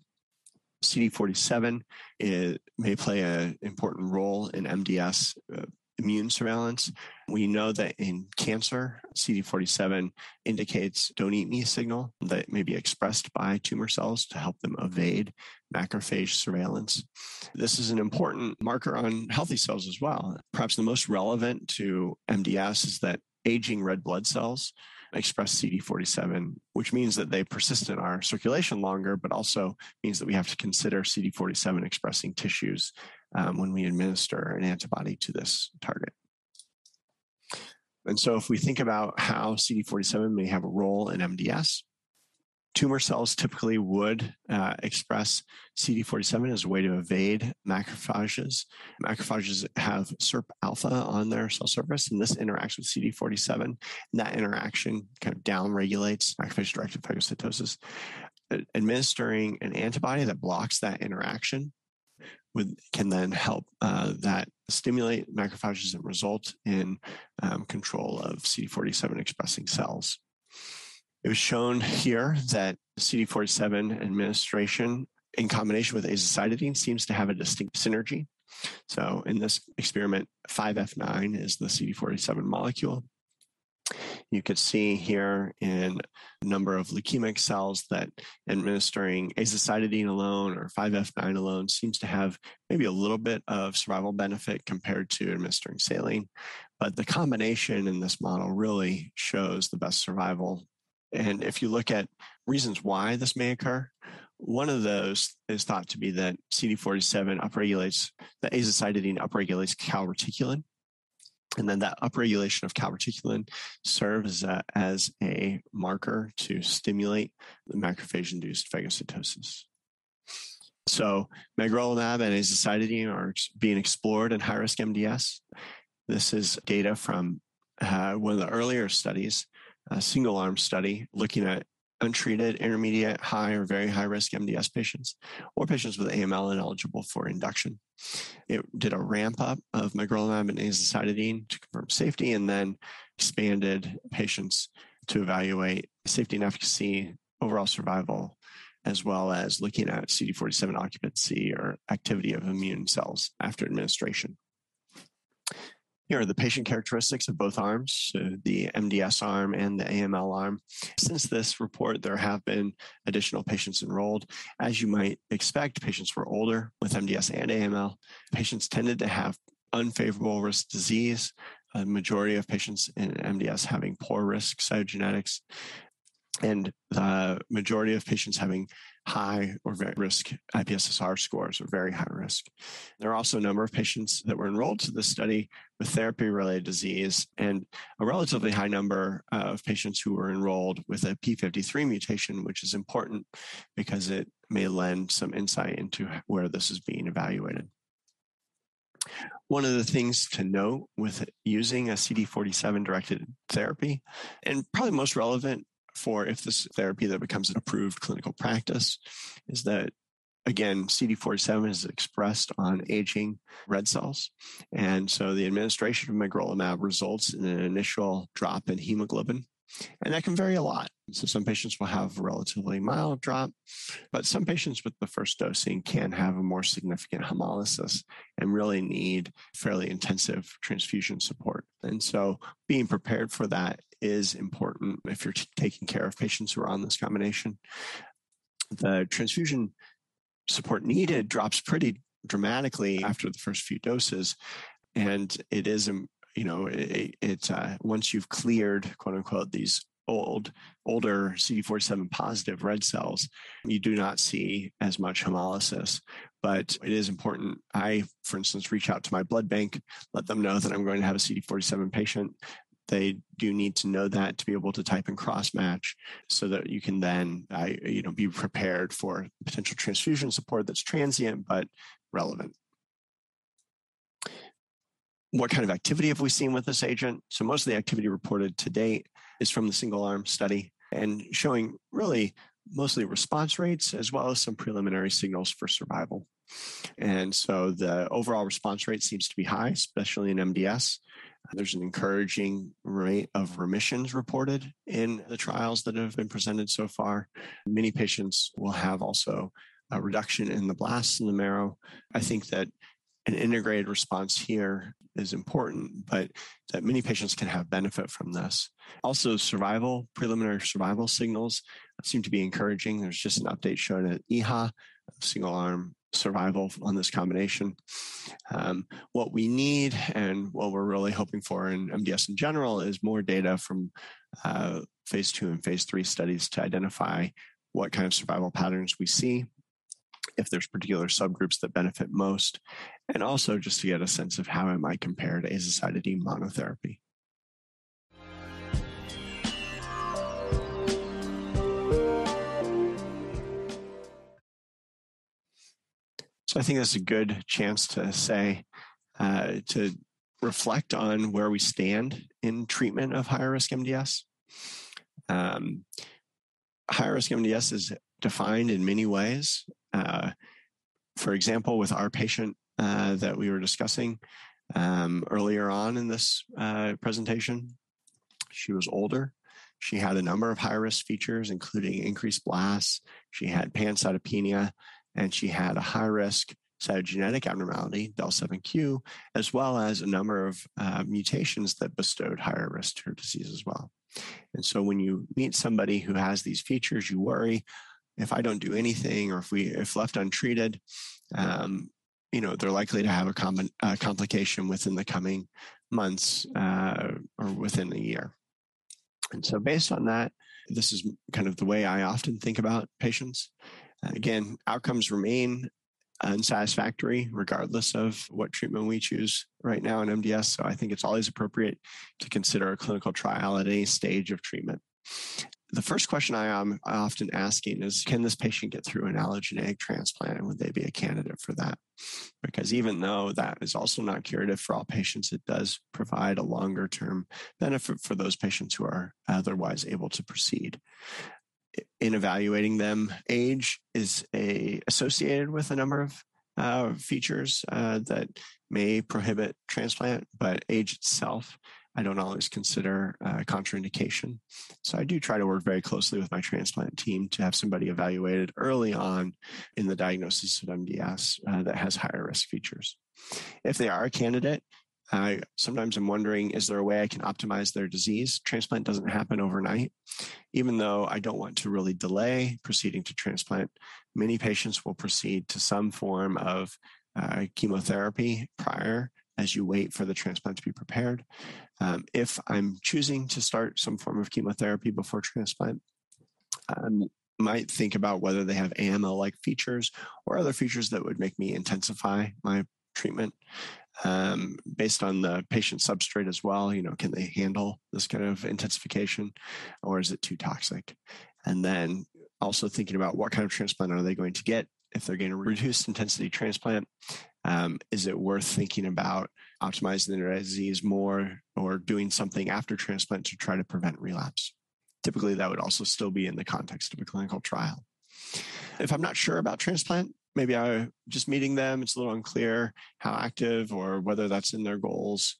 B: CD47 is, may play an important role in MDS uh, immune surveillance. We know that in cancer, CD47 indicates don't eat me signal that may be expressed by tumor cells to help them evade macrophage surveillance. This is an important marker on healthy cells as well. Perhaps the most relevant to MDS is that aging red blood cells express CD47, which means that they persist in our circulation longer, but also means that we have to consider CD47 expressing tissues um, when we administer an antibody to this target. And so, if we think about how CD47 may have a role in MDS, tumor cells typically would uh, express CD47 as a way to evade macrophages. Macrophages have SIRP alpha on their cell surface, and this interacts with CD47. And that interaction kind of downregulates macrophage directed phagocytosis. Administering an antibody that blocks that interaction would, can then help uh, that stimulate macrophages and result in um, control of CD47 expressing cells. It was shown here that CD47 administration in combination with azacitidine seems to have a distinct synergy. So in this experiment, 5F9 is the CD47 molecule. You could see here in a number of leukemic cells that administering azacitidine alone or 5F9 alone seems to have maybe a little bit of survival benefit compared to administering saline. But the combination in this model really shows the best survival. And if you look at reasons why this may occur, one of those is thought to be that CD47 upregulates, the azacitidine upregulates calreticulin, and then that upregulation of calreticulin serves uh, as a marker to stimulate the macrophage induced phagocytosis. So, magrolimab and azacitidine are being explored in high risk MDS. This is data from uh, one of the earlier studies, a single arm study looking at untreated, intermediate, high, or very high risk MDS patients, or patients with AML ineligible for induction. It did a ramp up of magrolimab and azacitidine to confirm safety, and then expanded patients to evaluate safety and efficacy, overall survival, as well as looking at CD47 occupancy or activity of immune cells after administration. Here are the patient characteristics of both arms, so the MDS arm and the AML arm. Since this report, there have been additional patients enrolled. As you might expect, patients were older with MDS and AML. Patients tended to have unfavorable risk disease, a majority of patients in MDS having poor risk cytogenetics, and the majority of patients having high or very risk IPSSR scores or very high risk. There are also a number of patients that were enrolled to this study with therapy related disease and a relatively high number uh, of patients who were enrolled with a P53 mutation, which is important because it may lend some insight into where this is being evaluated. One of the things to note with using a CD47 directed therapy, and probably most relevant for if this therapy that becomes an approved clinical practice is that again, CD47 is expressed on aging red cells. And so the administration of magrolimab results in an initial drop in hemoglobin. And that can vary a lot. So some patients will have a relatively mild drop, but some patients with the first dosing can have a more significant hemolysis and really need fairly intensive transfusion support. And so being prepared for that is important if you're t- taking care of patients who are on this combination. The transfusion support needed drops pretty dramatically after the first few doses. And it is, um, you know, it, it uh, once you've cleared, quote unquote, these old, older CD47 positive red cells, you do not see as much hemolysis. But it is important. I, for instance, reach out to my blood bank, let them know that I'm going to have a CD47 patient they do need to know that to be able to type and cross match so that you can then you know be prepared for potential transfusion support that's transient but relevant. What kind of activity have we seen with this agent? So most of the activity reported to date is from the single arm study and showing really mostly response rates as well as some preliminary signals for survival. And so the overall response rate seems to be high especially in mds there's an encouraging rate of mm-hmm. remissions reported in the trials that have been presented so far. Many patients will have also a reduction in the blasts in the marrow. I think that an integrated response here is important, but that many patients can have benefit from this. Also, survival, preliminary survival signals seem to be encouraging. There's just an update shown at EHA, single arm survival on this combination. Um, what we need and what we're really hoping for in MDS in general is more data from uh, phase two and phase three studies to identify what kind of survival patterns we see, if there's particular subgroups that benefit most, and also just to get a sense of how it might compare to azacitidine monotherapy. I think that's a good chance to say, uh, to reflect on where we stand in treatment of higher risk MDS. Um, high risk MDS is defined in many ways. Uh, for example, with our patient uh, that we were discussing um, earlier on in this uh, presentation, she was older. She had a number of high risk features, including increased blasts. She had pancytopenia, and she had a high risk cytogenetic abnormality, DEL7Q, as well as a number of uh, mutations that bestowed higher risk to her disease as well. And so when you meet somebody who has these features, you worry if I don't do anything or if we if left untreated, um, you know, they're likely to have a, com- a complication within the coming months uh, or within a year. And so based on that, this is kind of the way I often think about patients. Uh, again, outcomes remain unsatisfactory regardless of what treatment we choose right now in MDS. So I think it's always appropriate to consider a clinical trial at any stage of treatment. The first question I am often asking is Can this patient get through an allogeneic transplant? And would they be a candidate for that? Because even though that is also not curative for all patients, it does provide a longer term benefit for those patients who are otherwise able to proceed in evaluating them, age is a associated with a number of uh, features uh, that may prohibit transplant, but age itself, I don't always consider uh, contraindication. So I do try to work very closely with my transplant team to have somebody evaluated early on in the diagnosis of MDS uh, that has higher risk features. If they are a candidate, I sometimes I'm wondering, is there a way I can optimize their disease? Transplant doesn't happen overnight. Even though I don't want to really delay proceeding to transplant, many patients will proceed to some form of uh, chemotherapy prior as you wait for the transplant to be prepared. Um, if I'm choosing to start some form of chemotherapy before transplant, I might think about whether they have AML like features or other features that would make me intensify my treatment um, based on the patient substrate as well. You know, can they handle this kind of intensification or is it too toxic? And then also thinking about what kind of transplant are they going to get if they're getting a reduced intensity transplant. Um, is it worth thinking about optimizing their disease more or doing something after transplant to try to prevent relapse? Typically, that would also still be in the context of a clinical trial. If I'm not sure about transplant, maybe I just meeting them, it's a little unclear how active or whether that's in their goals.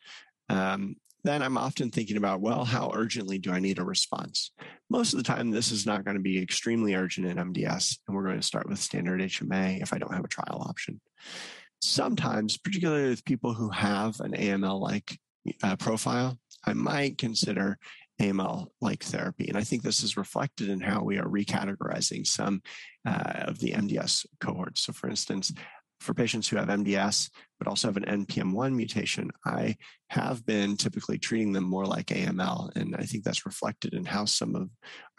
B: Um, then I'm often thinking about, well, how urgently do I need a response? Most of the time, this is not going to be extremely urgent in MDS, and we're going to start with standard HMA if I don't have a trial option. Sometimes, particularly with people who have an AML like uh, profile, I might consider AML like therapy. And I think this is reflected in how we are recategorizing some uh, of the MDS cohorts. So, for instance, for patients who have MDS but also have an NPM1 mutation, I have been typically treating them more like AML. And I think that's reflected in how some of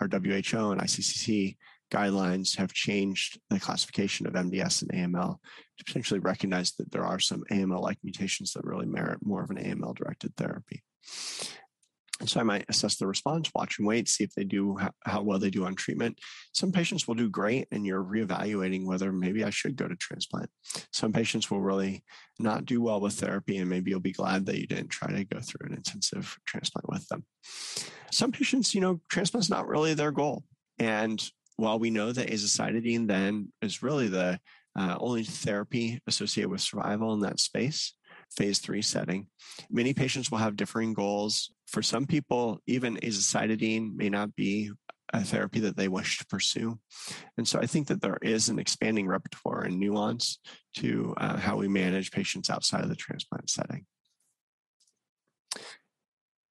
B: our WHO and ICCC guidelines have changed the classification of MDS and AML to potentially recognize that there are some AML like mutations that really merit more of an AML directed therapy. So I might assess the response, watch and wait, see if they do how well they do on treatment. Some patients will do great, and you're reevaluating whether maybe I should go to transplant. Some patients will really not do well with therapy, and maybe you'll be glad that you didn't try to go through an intensive transplant with them. Some patients, you know, transplant's not really their goal. And while we know that azacitidine then is really the uh, only therapy associated with survival in that space, phase three setting. Many patients will have differing goals. For some people, even azacitidine may not be a therapy that they wish to pursue. And so I think that there is an expanding repertoire and nuance to uh, how we manage patients outside of the transplant setting.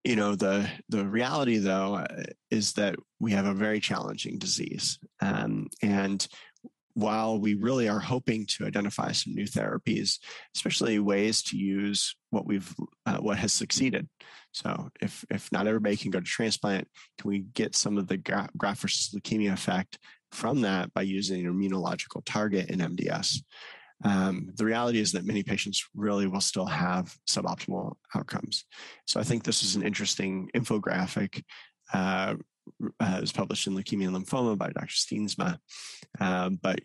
B: You know, the, the reality though uh, is that we have a very challenging disease. Um, and while we really are hoping to identify some new therapies, especially ways to use what we've uh, what has succeeded. So if if not everybody can go to transplant, can we get some of the gra- graft versus leukemia effect from that by using an immunological target in MDS? Um, the reality is that many patients really will still have suboptimal outcomes. So I think this is an interesting infographic uh, uh, was published in Leukemia and Lymphoma by Dr. Steensma. Um, but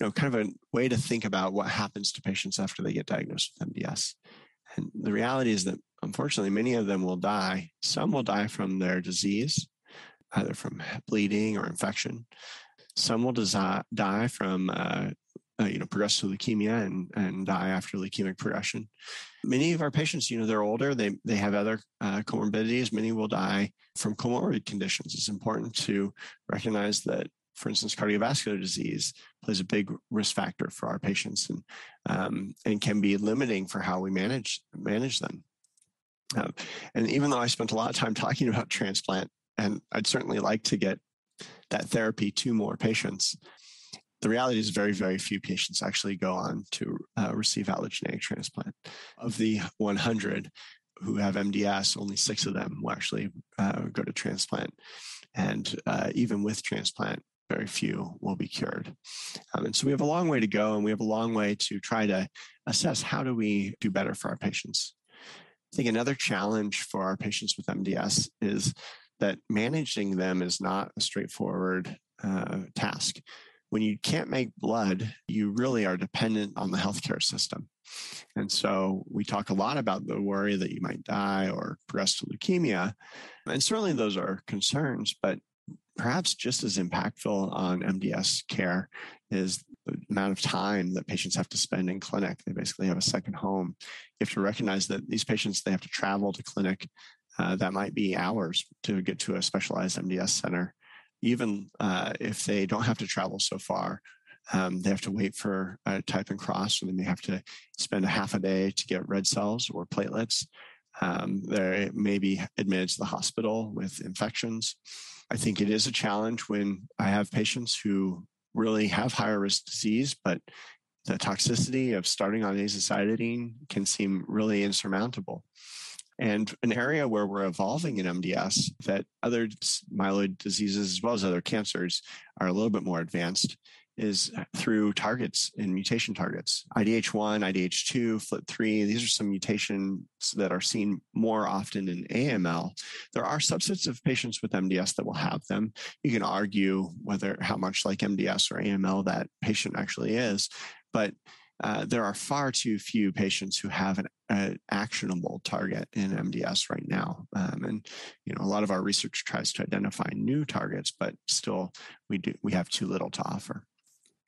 B: you know, kind of a way to think about what happens to patients after they get diagnosed with MDS. And the reality is that unfortunately, many of them will die. Some will die from their disease, either from bleeding or infection. Some will die from uh, uh, you know, progressive leukemia and, and die after leukemic progression. Many of our patients, you know, they're older, they, they have other uh, comorbidities. Many will die from comorbid conditions. It's important to recognize that, for instance, cardiovascular disease plays a big risk factor for our patients and, um, and can be limiting for how we manage, manage them. Uh, and even though I spent a lot of time talking about transplant, and I'd certainly like to get that therapy to more patients, the reality is very, very few patients actually go on to uh, receive allogeneic transplant. Of the 100 who have MDS, only six of them will actually uh, go to transplant. And uh, even with transplant, very few will be cured. Um, and so we have a long way to go, and we have a long way to try to assess how do we do better for our patients. I think another challenge for our patients with MDS is that managing them is not a straightforward uh, task when you can't make blood, you really are dependent on the healthcare system. And so we talk a lot about the worry that you might die or progress to leukemia. And certainly those are concerns, but perhaps just as impactful on MDS care is the amount of time that patients have to spend in clinic. They basically have a second home. You have to recognize that these patients, they have to travel to clinic. Uh, that might be hours to get to a specialized MDS center even uh, if they don't have to travel so far, um, they have to wait for a type and cross, or they may have to spend a half a day to get red cells or platelets. Um, they may be admitted to the hospital with infections. I think it is a challenge when I have patients who really have higher risk disease, but the toxicity of starting on azacitidine can seem really insurmountable. And an area where we're evolving in MDS that other myeloid diseases, as well as other cancers, are a little bit more advanced is through targets and mutation targets. IDH1, IDH2, FLT3, these are some mutations that are seen more often in AML. There are subsets of patients with MDS that will have them. You can argue whether how much like MDS or AML that patient actually is, but uh, there are far too few patients who have an, an actionable target in MDS right now. Um, and you know, a lot of our research tries to identify new targets, but still, we do we have too little to offer.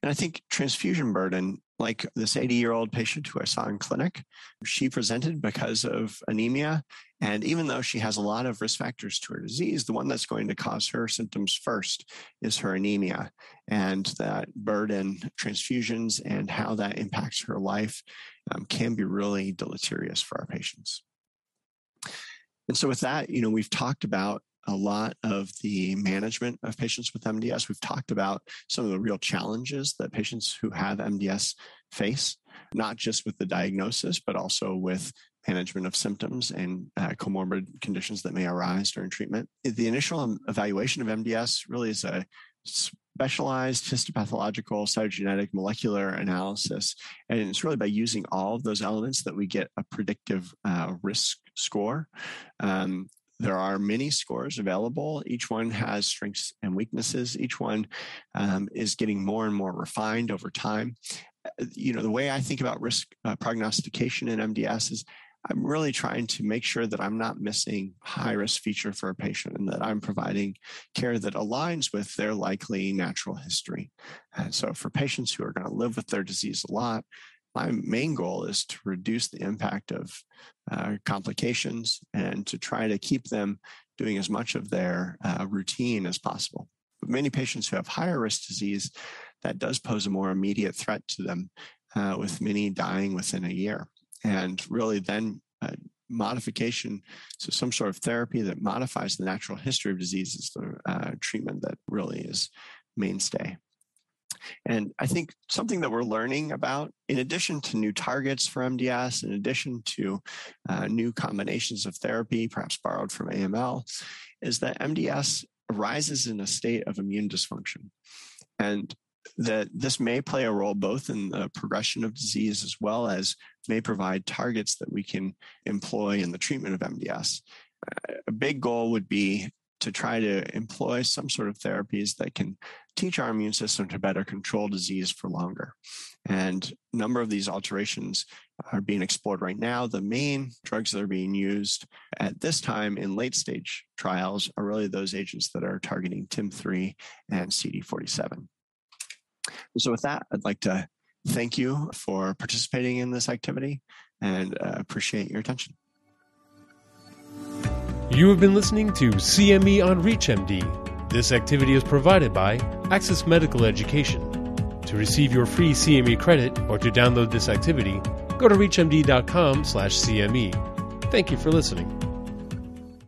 B: And I think transfusion burden, like this 80 year old patient who I saw in clinic, she presented because of anemia. And even though she has a lot of risk factors to her disease, the one that's going to cause her symptoms first is her anemia. And that burden, transfusions, and how that impacts her life um, can be really deleterious for our patients. And so, with that, you know, we've talked about a lot of the management of patients with MDS. We've talked about some of the real challenges that patients who have MDS face, not just with the diagnosis, but also with management of symptoms and uh, comorbid conditions that may arise during treatment. The initial evaluation of MDS really is a specialized histopathological, cytogenetic, molecular analysis. And it's really by using all of those elements that we get a predictive uh, risk score. Um, there are many scores available. Each one has strengths and weaknesses. Each one um, is getting more and more refined over time. Uh, you know, the way I think about risk uh, prognostication in MDS is I'm really trying to make sure that I'm not missing high risk feature for a patient and that I'm providing care that aligns with their likely natural history. And so for patients who are going to live with their disease a lot, my main goal is to reduce the impact of uh, complications and to try to keep them doing as much of their uh, routine as possible. But many patients who have higher risk disease, that does pose a more immediate threat to them, uh, with many dying within a year. And really, then uh, modification, so some sort of therapy that modifies the natural history of disease is the uh, treatment that really is mainstay. And I think something that we're learning about, in addition to new targets for MDS, in addition to uh, new combinations of therapy, perhaps borrowed from AML, is that MDS arises in a state of immune dysfunction. And that this may play a role both in the progression of disease as well as may provide targets that we can employ in the treatment of MDS. A big goal would be to try to employ some sort of therapies that can teach our immune system to better control disease for longer. And a number of these alterations are being explored right now. The main drugs that are being used at this time in late stage trials are really those agents that are targeting TIM3 and CD47. So, with that, I'd like to thank you for participating in this activity and uh, appreciate your attention.
A: You have been listening to CME on ReachMD. This activity is provided by Access Medical Education. To receive your free CME credit or to download this activity, go to reachmd.com/cme. Thank you for listening.